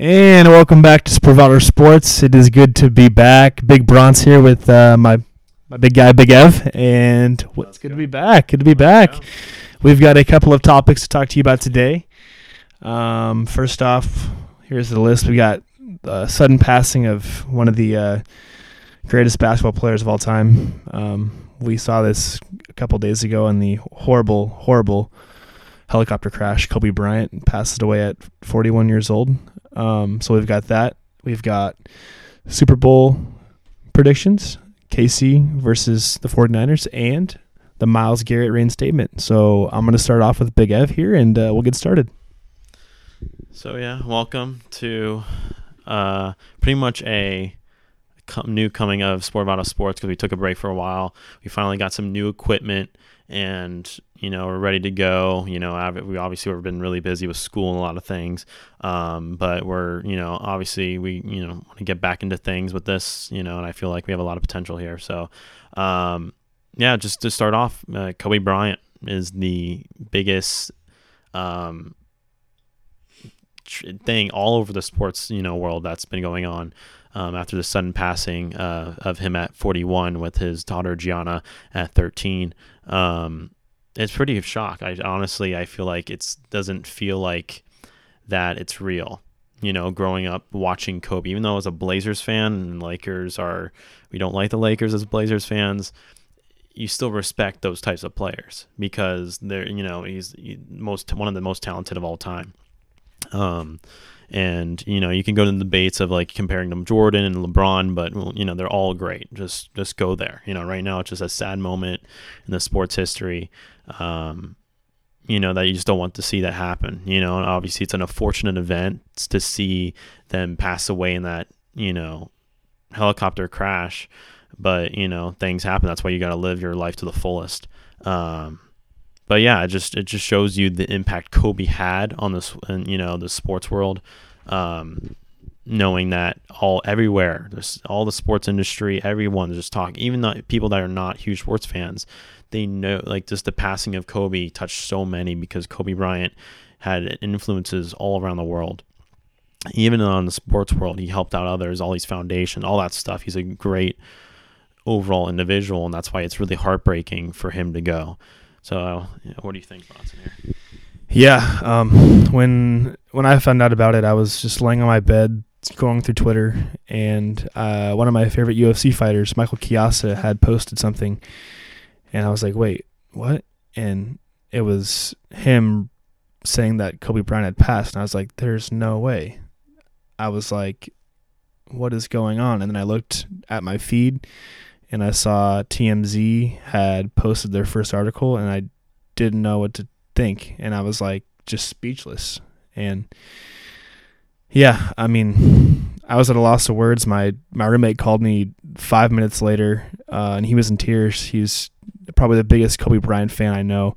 And welcome back to Sprovato Sports. It is good to be back. Big Bronze here with uh, my my big guy, Big Ev, and it's good to be back. Good to be back. We've got a couple of topics to talk to you about today. Um, first off, here's the list. We got the sudden passing of one of the uh, greatest basketball players of all time. Um, we saw this a couple days ago in the horrible, horrible helicopter crash. Kobe Bryant passed away at 41 years old. Um, so we've got that. We've got Super Bowl predictions, KC versus the 49ers, and the Myles Garrett reinstatement. So I'm going to start off with Big Ev here, and uh, we'll get started. So yeah, welcome to uh, pretty much a new coming of Sport Vital Sports because we took a break for a while. We finally got some new equipment and you know we're ready to go you know we obviously have been really busy with school and a lot of things um, but we're you know obviously we you know want to get back into things with this you know and i feel like we have a lot of potential here so um, yeah just to start off uh, kobe bryant is the biggest um, thing all over the sports you know world that's been going on um, after the sudden passing uh, of him at 41 with his daughter Gianna at 13. Um, it's pretty shock. I honestly I feel like it doesn't feel like that it's real. You know, growing up watching Kobe, even though I was a Blazers fan and Lakers are we don't like the Lakers as Blazers fans, you still respect those types of players because they're you know he's most one of the most talented of all time. Um, and you know you can go to the debates of like comparing them Jordan and LeBron, but you know they're all great. Just just go there. You know, right now it's just a sad moment in the sports history. Um, you know that you just don't want to see that happen. You know, and obviously it's an unfortunate event to see them pass away in that you know helicopter crash, but you know things happen. That's why you got to live your life to the fullest. Um, but yeah, it just it just shows you the impact Kobe had on this, you know, the sports world. Um, knowing that all everywhere, all the sports industry, everyone just talking, even the people that are not huge sports fans, they know like just the passing of Kobe touched so many because Kobe Bryant had influences all around the world. Even on the sports world, he helped out others, all these foundations, all that stuff. He's a great overall individual, and that's why it's really heartbreaking for him to go. So, what do you think, Bronson? Here? Yeah, um, when when I found out about it, I was just laying on my bed, going through Twitter, and uh, one of my favorite UFC fighters, Michael Chiesa, had posted something, and I was like, "Wait, what?" And it was him saying that Kobe Bryant had passed, and I was like, "There's no way." I was like, "What is going on?" And then I looked at my feed and I saw TMZ had posted their first article, and I didn't know what to think, and I was like just speechless. And yeah, I mean, I was at a loss of words. My my roommate called me five minutes later, uh, and he was in tears. He's probably the biggest Kobe Bryant fan I know.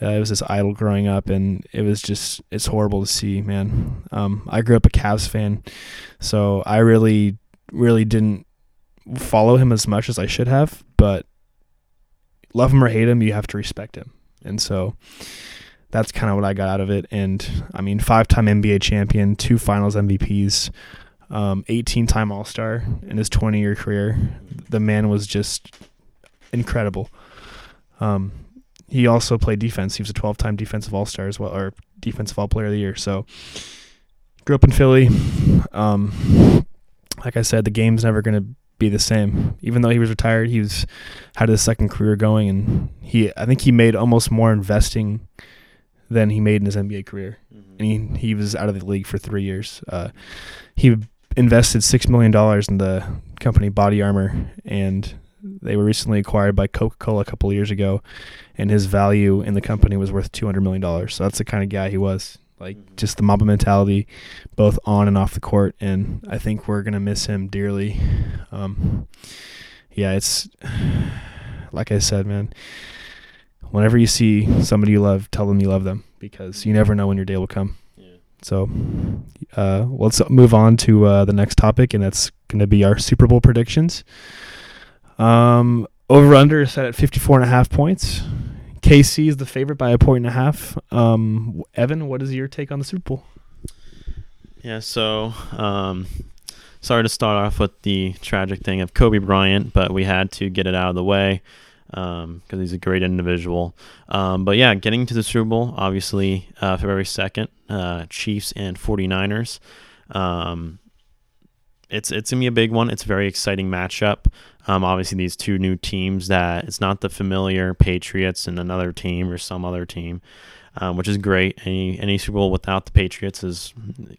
Uh, it was his idol growing up, and it was just it's horrible to see, man. Um, I grew up a Cavs fan, so I really, really didn't follow him as much as I should have, but love him or hate him, you have to respect him. And so that's kind of what I got out of it. And I mean, five time NBA champion, two finals MVPs, 18 um, time All Star in his 20 year career. The man was just incredible. Um, he also played defense. He was a 12 time defensive All Star as well, or defensive All Player of the Year. So grew up in Philly. Um, like I said, the game's never going to be the same. Even though he was retired, he was had his second career going, and he I think he made almost more investing than he made in his NBA career. Mm-hmm. And he he was out of the league for three years. Uh, he invested six million dollars in the company Body Armor, and they were recently acquired by Coca Cola a couple years ago, and his value in the company was worth two hundred million dollars. So that's the kind of guy he was like mm-hmm. just the Mamba mentality, both on and off the court. And I think we're gonna miss him dearly. Um, yeah, it's like I said, man. Whenever you see somebody you love, tell them you love them because you never know when your day will come. Yeah. So, uh, let's move on to uh, the next topic, and that's going to be our Super Bowl predictions. Um, over under is set at 54 and a half points. KC is the favorite by a point and a half. Um, Evan, what is your take on the Super Bowl? Yeah, so um, sorry to start off with the tragic thing of Kobe Bryant, but we had to get it out of the way because um, he's a great individual. Um, but yeah, getting to the Super Bowl, obviously, uh, February 2nd, uh, Chiefs and 49ers. Um, it's it's gonna be a big one. It's a very exciting matchup. Um, obviously, these two new teams that it's not the familiar Patriots and another team or some other team, um, which is great. Any any Super Bowl without the Patriots is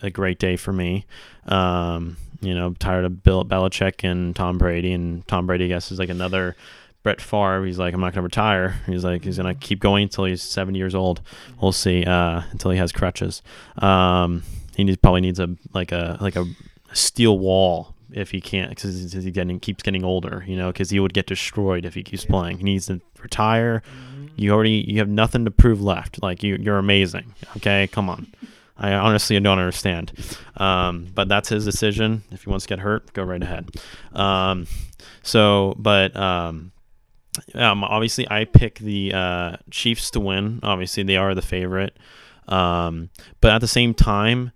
a great day for me. Um, you know, tired of Bill Belichick and Tom Brady, and Tom Brady, I guess, is like another Brett Favre. He's like, I'm not gonna retire. He's like, he's gonna keep going until he's 70 years old. We'll see. Uh, until he has crutches. Um, he needs, probably needs a like a like a steel wall if he can't because he getting keeps getting older. You know, because he would get destroyed if he keeps yeah. playing. He needs to retire. Mm-hmm. You already you have nothing to prove left. Like you you're amazing. Okay, come on. I honestly don't understand. Um, but that's his decision. If he wants to get hurt, go right ahead. Um, so, but um, um, obviously, I pick the uh, Chiefs to win. Obviously, they are the favorite. Um, but at the same time,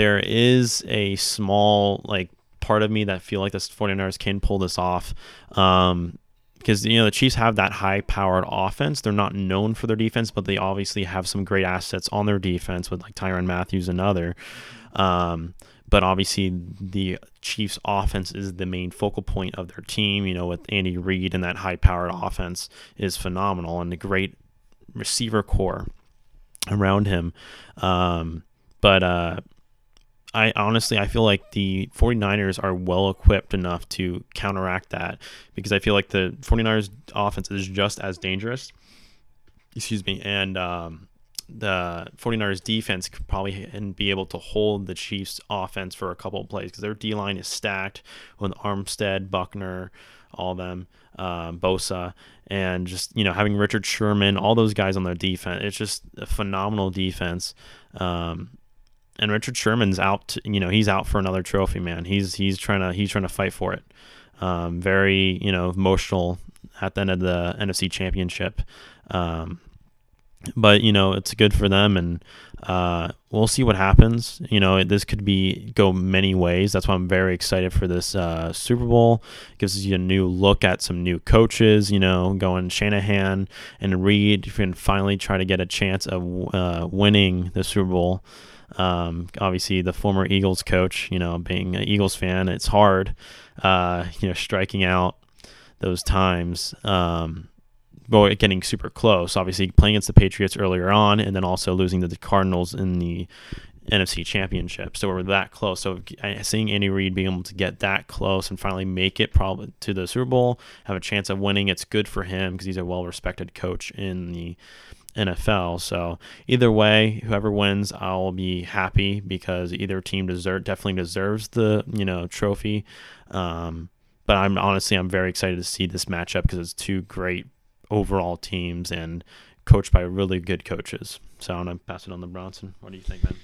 there is a small like part of me that feel like the 49ers can pull this off. Um, because you know the Chiefs have that high-powered offense. They're not known for their defense, but they obviously have some great assets on their defense with like Tyrann Mathieu and other. Um, but obviously the Chiefs offense is the main focal point of their team, you know, with Andy Reid and that high powered offense is phenomenal and the great receiver corps around him. Um, but uh, I honestly I feel like the 49ers are well equipped enough to counteract that because I feel like the 49ers offense is just as dangerous. Excuse me, and um, the 49ers defense could probably and be able to hold the Chiefs offense for a couple of plays because their D line is stacked with Armstead, Buckner, all them, um, Bosa, and just you know having Richard Sherman, all those guys on their defense. It's just a phenomenal defense. Um, and Richard Sherman's out. To, you know he's out for another trophy, man. He's he's trying to he's trying to fight for it. Um, very you know emotional at the end of the NFC Championship. Um, but you know it's good for them and uh, we'll see what happens you know this could be go many ways that's why i'm very excited for this uh, super bowl it gives you a new look at some new coaches you know going shanahan and reid you can finally try to get a chance of uh, winning the super bowl um, obviously the former eagles coach you know being an eagles fan it's hard uh, you know striking out those times um, well, getting super close. Obviously, playing against the Patriots earlier on, and then also losing to the Cardinals in the NFC Championship. So we're that close. So seeing Andy Reid being able to get that close and finally make it probably to the Super Bowl, have a chance of winning, it's good for him because he's a well-respected coach in the NFL. So either way, whoever wins, I'll be happy because either team deserve definitely deserves the you know trophy. Um, but I'm honestly I'm very excited to see this matchup because it's two great overall teams and coached by really good coaches. So I'm to pass it on to Bronson. What do you think, man?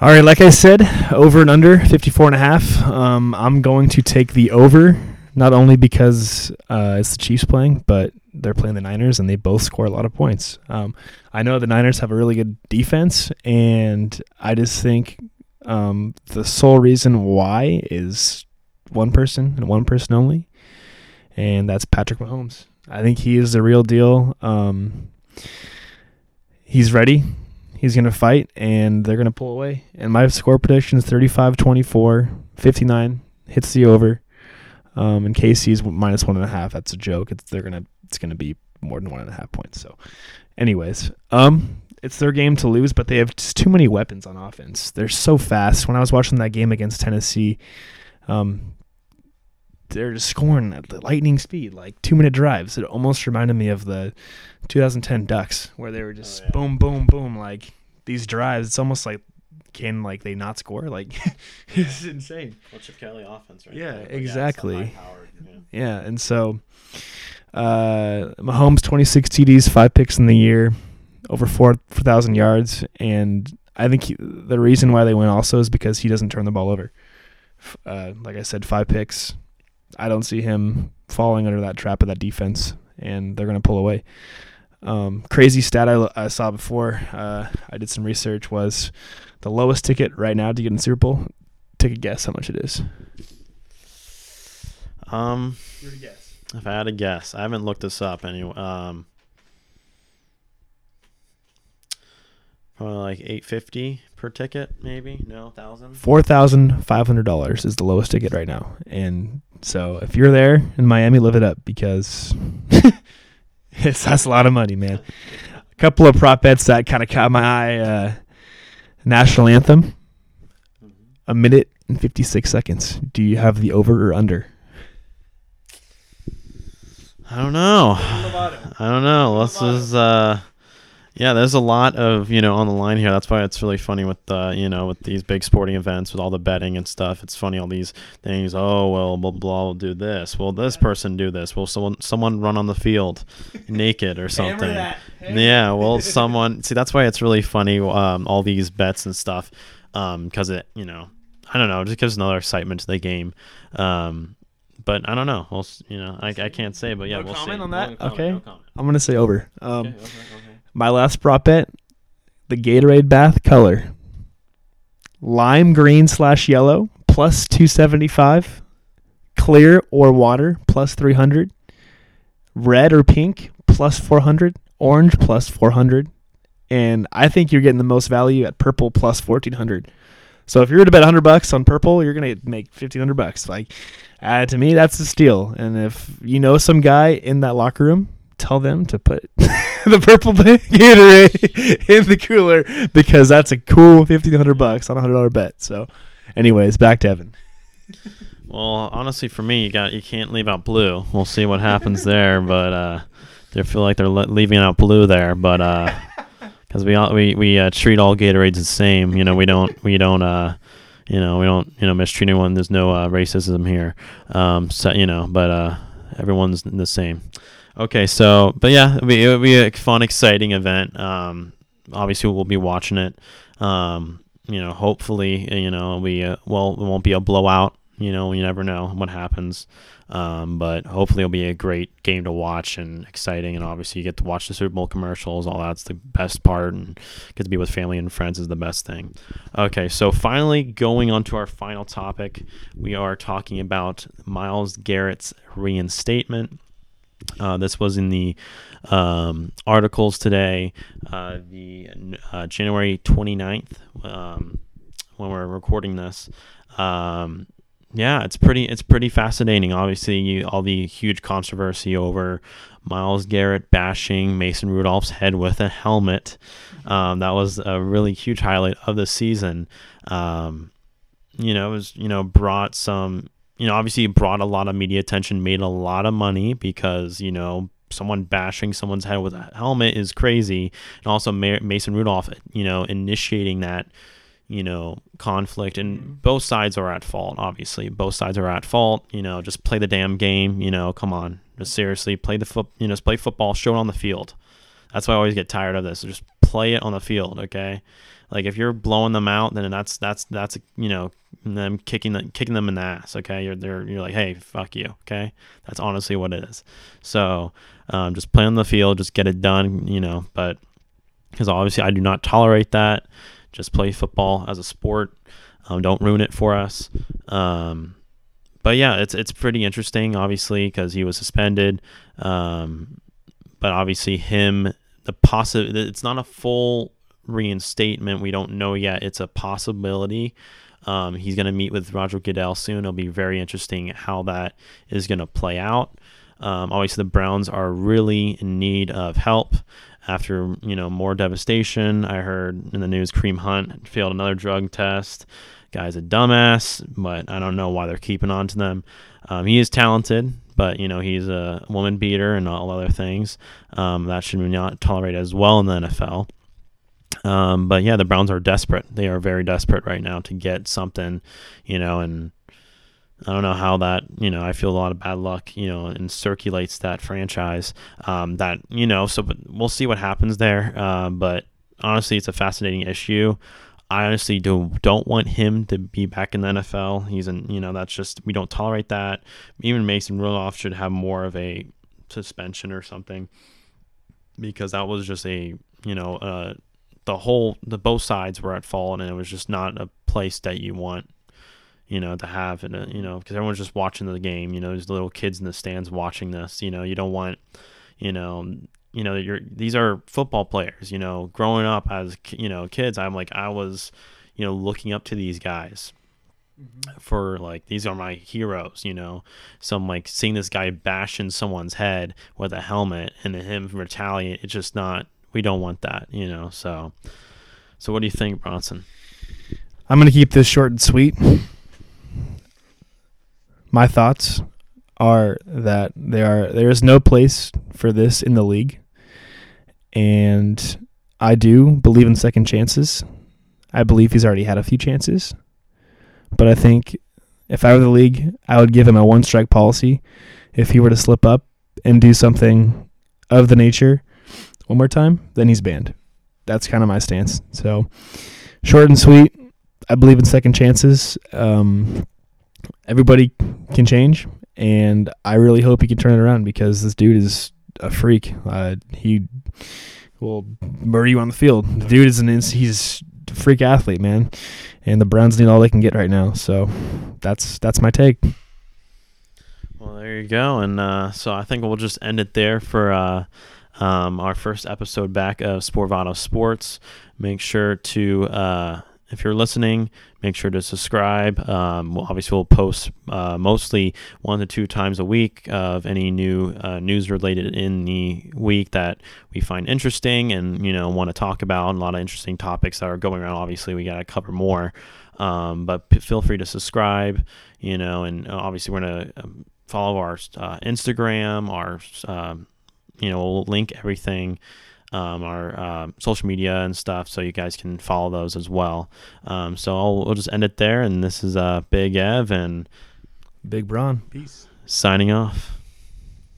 All right, like I said, over and under 54 and a half. Um, I'm going to take the over, not only because uh, it's the Chiefs playing, but they're playing the Niners and they both score a lot of points. Um, I know the Niners have a really good defense, and I just think um, the sole reason why is one person and one person only, and that's Patrick Mahomes. I think he is the real deal. Um, he's ready. He's going to fight, and they're going to pull away. And my score prediction is 35 24, 59, hits the over. Um, and KC's minus one and a half. That's a joke. It's they're gonna it's gonna be more than one and a half points. So, anyways, um, it's their game to lose, but they have just too many weapons on offense. They're so fast. When I was watching that game against Tennessee, um, they're just scoring at the lightning speed, like two minute drives. It almost reminded me of the 2010 Ducks, where they were just oh, yeah. boom, boom, boom, like these drives. It's almost like can like they not score? Like it's insane. Well, Chip Kelly offense, right? Yeah, exactly. Yeah, yeah. and so uh, Mahomes 26 TDs, five picks in the year, over four four thousand yards, and I think he, the reason why they win also is because he doesn't turn the ball over. Uh, like I said, five picks, I don't see him falling under that trap of that defense, and they're going to pull away. Um, crazy stat I, I saw before uh, I did some research was the lowest ticket right now to get in the Super Bowl. Take a guess how much it is. Um, Your guess. if I had a guess, I haven't looked this up anyway. Um, probably like eight fifty per ticket, maybe. No, thousand. Four thousand five hundred dollars is the lowest ticket right now, and so if you're there in Miami, live it up because it's that's a lot of money, man. A couple of prop bets that kind of caught my eye: uh, national anthem, a minute and fifty six seconds. Do you have the over or under? I don't know. I don't know. This is uh yeah, there's a lot of, you know, on the line here. That's why it's really funny with uh, you know, with these big sporting events with all the betting and stuff. It's funny all these things, oh well blah blah will do this. Will this person do this? Will someone someone run on the field naked or something? Yeah, well someone see that's why it's really funny, um, all these bets and stuff. Um, because it you know I don't know, it just gives another excitement to the game. Um but I don't know. We'll, you know, I, I can't say, but yeah, No we'll comment see. on No that? comment, Okay. no comment. I'm gonna say over. Um, Okay, okay, okay. My last prop bet: the Gatorade bath color, lime green slash yellow plus two seventy five, clear or water plus three hundred, red or pink plus four hundred, orange plus four hundred, and I think you're getting the most value at purple plus fourteen hundred. So if you're to bet hundred bucks on purple, you're gonna make fifteen hundred bucks. Like, uh, to me, that's a steal. And if you know some guy in that locker room, tell them to put the purple Gatorade in the cooler because that's a cool fifteen hundred bucks on a hundred dollar bet. So, anyways, back to Evan. Well, honestly, for me, you got you can't leave out blue. We'll see what happens there, but uh, they feel like they're le- leaving out blue there, but uh, because we all we we uh, treat all Gatorades the same. You know, we don't we don't uh, you know we don't you know mistreat anyone. There's no uh, racism here. Um, so you know, but uh, everyone's the same. Okay, so but yeah, it'll be, it'll be a fun, exciting event. Um, obviously, we'll be watching it. Um, you know, hopefully, you know, we uh, well, it won't be a blowout. You know, you never know what happens. Um, but hopefully, it'll be a great game to watch and exciting. And obviously, you get to watch the Super Bowl commercials. All that's the best part, and get to be with family and friends is the best thing. Okay, so finally, going on to our final topic, we are talking about Myles Garrett's reinstatement. Uh, this was in the um, articles today, uh, the uh, January 29th, um, when we're recording this. Um, yeah, it's pretty it's pretty fascinating. Obviously, you, all the huge controversy over Myles Garrett bashing Mason Rudolph's head with a helmet. Um, that was a really huge highlight of the season. Um, you know, it was you know brought some you know obviously it brought a lot of media attention, made a lot of money because you know someone bashing someone's head with a helmet is crazy, and also Ma- Mason Rudolph you know initiating that you know conflict. And mm-hmm. both sides are at fault obviously. Both sides are at fault. You know just play the damn game you know come on. Just seriously play the foot you know just play football show it on the field. That's why i always get tired of this. Just play it on the field okay like if you're blowing them out then that's that's that's you know them kicking them kicking them in the ass okay you're they're, you're like hey fuck you okay that's honestly what it is so um, just play on the field just get it done you know but because obviously i do not tolerate that just play football as a sport. Um, don't ruin it for us. Um, but yeah, it's it's pretty interesting, obviously, because he was suspended. Um, but obviously, him the It's not a full reinstatement. We don't know yet. It's a possibility. Um, he's going to meet with Roger Goodell soon. It'll be very interesting how that is going to play out. Um, obviously, the Browns are really in need of help after you know more devastation. I heard in the news Kareem Hunt failed another drug test. Guy's a dumbass, but I don't know why they're keeping on to them. Um, he is talented, but you know he's a woman beater and all other things um, that should not tolerate as well in the NFL. Um, but yeah, the Browns are desperate. They are very desperate right now to get something, you know, and I don't know how that, you know, I feel a lot of bad luck, you know, and circulates that franchise. Um, that, you know, so but we'll see what happens there. Uh, but honestly, it's a fascinating issue. I honestly do don't want him to be back in the NFL. He's in, you know, that's just we don't tolerate that. Even Mason Rudolph should have more of a suspension or something because that was just a, you know, uh, the whole the both sides were at fault, and it was just not a place that you want you know, to have and you know, because everyone's just watching the game. You know, there's little kids in the stands watching this. You know, you don't want, you know, you know, you're these are football players. You know, growing up as you know kids, I'm like I was, you know, looking up to these guys mm-hmm. for like these are my heroes. You know, so I'm like seeing this guy bashing someone's head with a helmet and then him retaliate. It's just not. We don't want that. You know, so. So what do you think, Bronson? I'm gonna keep this short and sweet my thoughts are that there are there is no place for this in the league, and I do believe in second chances. I believe he's already had a few chances, but I think if I were the league, I would give him a one strike policy. If he were to slip up and do something of the nature one more time, then he's banned. That's kind of my stance. So short and sweet. I believe in second chances. Um, everybody can change, and I really hope he can turn it around because this dude is a freak. Uh, he will murder you on the field. The dude is an he's a freak athlete, man, and the Browns need all they can get right now. So that's that's my take. Well, there you go, and uh, so I think we'll just end it there for. Uh, um, our first episode back of Sporvato Sports. Make sure to uh, if you're listening, make sure to subscribe. Um, we'll, obviously, we'll post uh, mostly one to two times a week of any new uh, news related in the week that we find interesting and you know want to talk about. A lot of interesting topics that are going around. Obviously, we got to cover more, um, but p- feel free to subscribe. You know, and uh, obviously, we're gonna um, follow our uh, Instagram, our um, you know, we'll link everything um, our uh, social media and stuff, so you guys can follow those as well. Um, so I'll, we'll just end it there. And this is uh, Big Ev and Big Braun. Peace. Signing off.